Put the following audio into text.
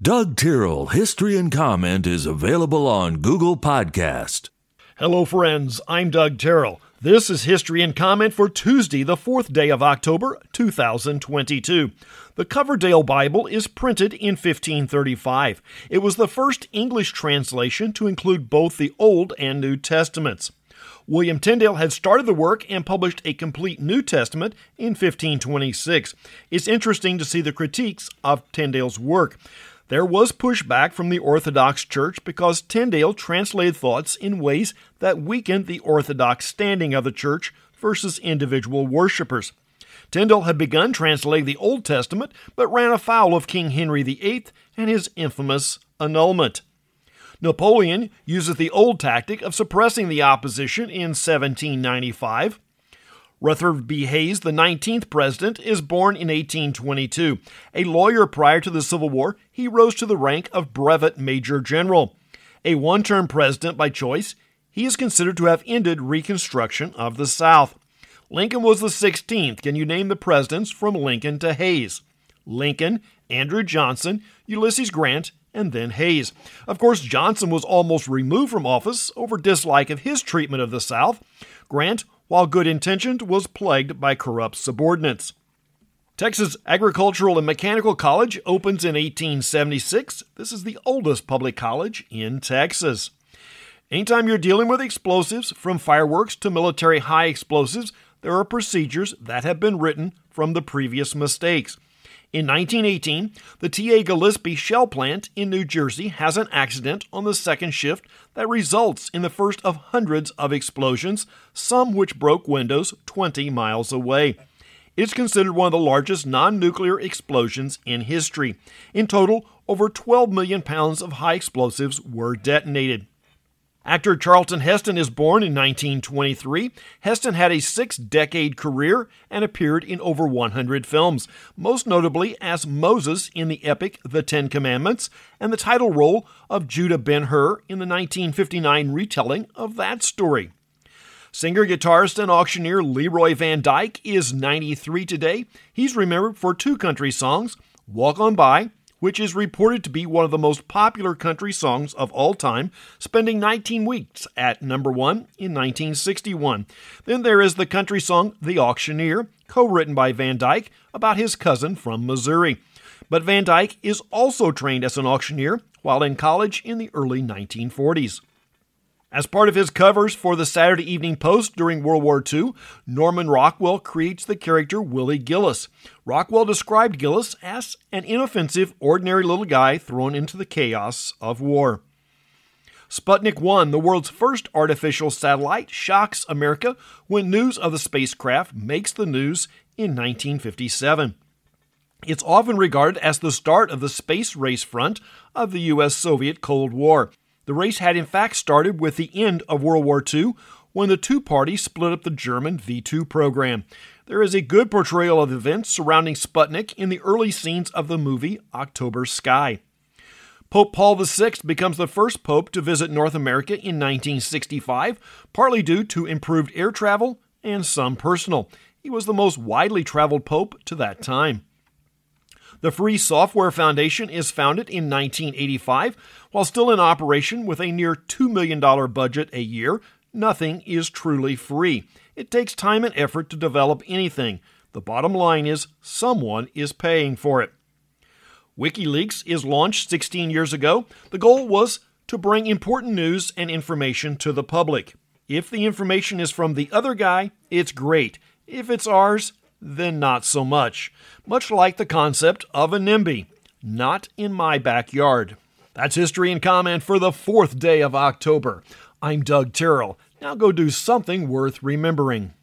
Doug Tyrrell History and Comment is available on Google Podcast. Hello, friends. I'm Doug Tyrrell. This is History and Comment for Tuesday, the fourth day of October, 2022. The Coverdale Bible is printed in 1535. It was the first English translation to include both the Old and New Testaments. William Tyndale had started the work and published a complete New Testament in 1526. It's interesting to see the critiques of Tyndale's work. There was pushback from the Orthodox Church because Tyndale translated thoughts in ways that weakened the Orthodox standing of the Church versus individual worshippers. Tyndale had begun translating the Old Testament, but ran afoul of King Henry VIII and his infamous annulment. Napoleon uses the old tactic of suppressing the opposition in 1795. Rutherford B. Hayes, the 19th president, is born in 1822. A lawyer prior to the Civil War, he rose to the rank of brevet major general. A one term president by choice, he is considered to have ended Reconstruction of the South. Lincoln was the 16th. Can you name the presidents from Lincoln to Hayes? Lincoln, Andrew Johnson, Ulysses Grant, and then Hayes. Of course, Johnson was almost removed from office over dislike of his treatment of the South. Grant while good intentioned, was plagued by corrupt subordinates. Texas Agricultural and Mechanical College opens in 1876. This is the oldest public college in Texas. Anytime you're dealing with explosives, from fireworks to military high explosives, there are procedures that have been written from the previous mistakes. In 1918, the T.A. Gillespie shell plant in New Jersey has an accident on the second shift that results in the first of hundreds of explosions, some which broke windows 20 miles away. It's considered one of the largest non nuclear explosions in history. In total, over 12 million pounds of high explosives were detonated. Actor Charlton Heston is born in 1923. Heston had a six decade career and appeared in over 100 films, most notably as Moses in the epic The Ten Commandments and the title role of Judah Ben Hur in the 1959 retelling of that story. Singer, guitarist, and auctioneer Leroy Van Dyke is 93 today. He's remembered for two country songs, Walk On By which is reported to be one of the most popular country songs of all time, spending 19 weeks at number one in 1961. Then there is the country song The Auctioneer, co written by Van Dyke about his cousin from Missouri. But Van Dyke is also trained as an auctioneer while in college in the early 1940s. As part of his covers for the Saturday Evening Post during World War II, Norman Rockwell creates the character Willie Gillis. Rockwell described Gillis as an inoffensive, ordinary little guy thrown into the chaos of war. Sputnik 1, the world's first artificial satellite, shocks America when news of the spacecraft makes the news in 1957. It's often regarded as the start of the space race front of the U.S. Soviet Cold War. The race had in fact started with the end of World War II when the two parties split up the German V 2 program. There is a good portrayal of events surrounding Sputnik in the early scenes of the movie October Sky. Pope Paul VI becomes the first pope to visit North America in 1965, partly due to improved air travel and some personal. He was the most widely traveled pope to that time. The Free Software Foundation is founded in 1985. While still in operation with a near $2 million budget a year, nothing is truly free. It takes time and effort to develop anything. The bottom line is someone is paying for it. WikiLeaks is launched 16 years ago. The goal was to bring important news and information to the public. If the information is from the other guy, it's great. If it's ours, then not so much. Much like the concept of a NIMBY. Not in my backyard. That's history and comment for the fourth day of October. I'm Doug Tyrrell. Now go do something worth remembering.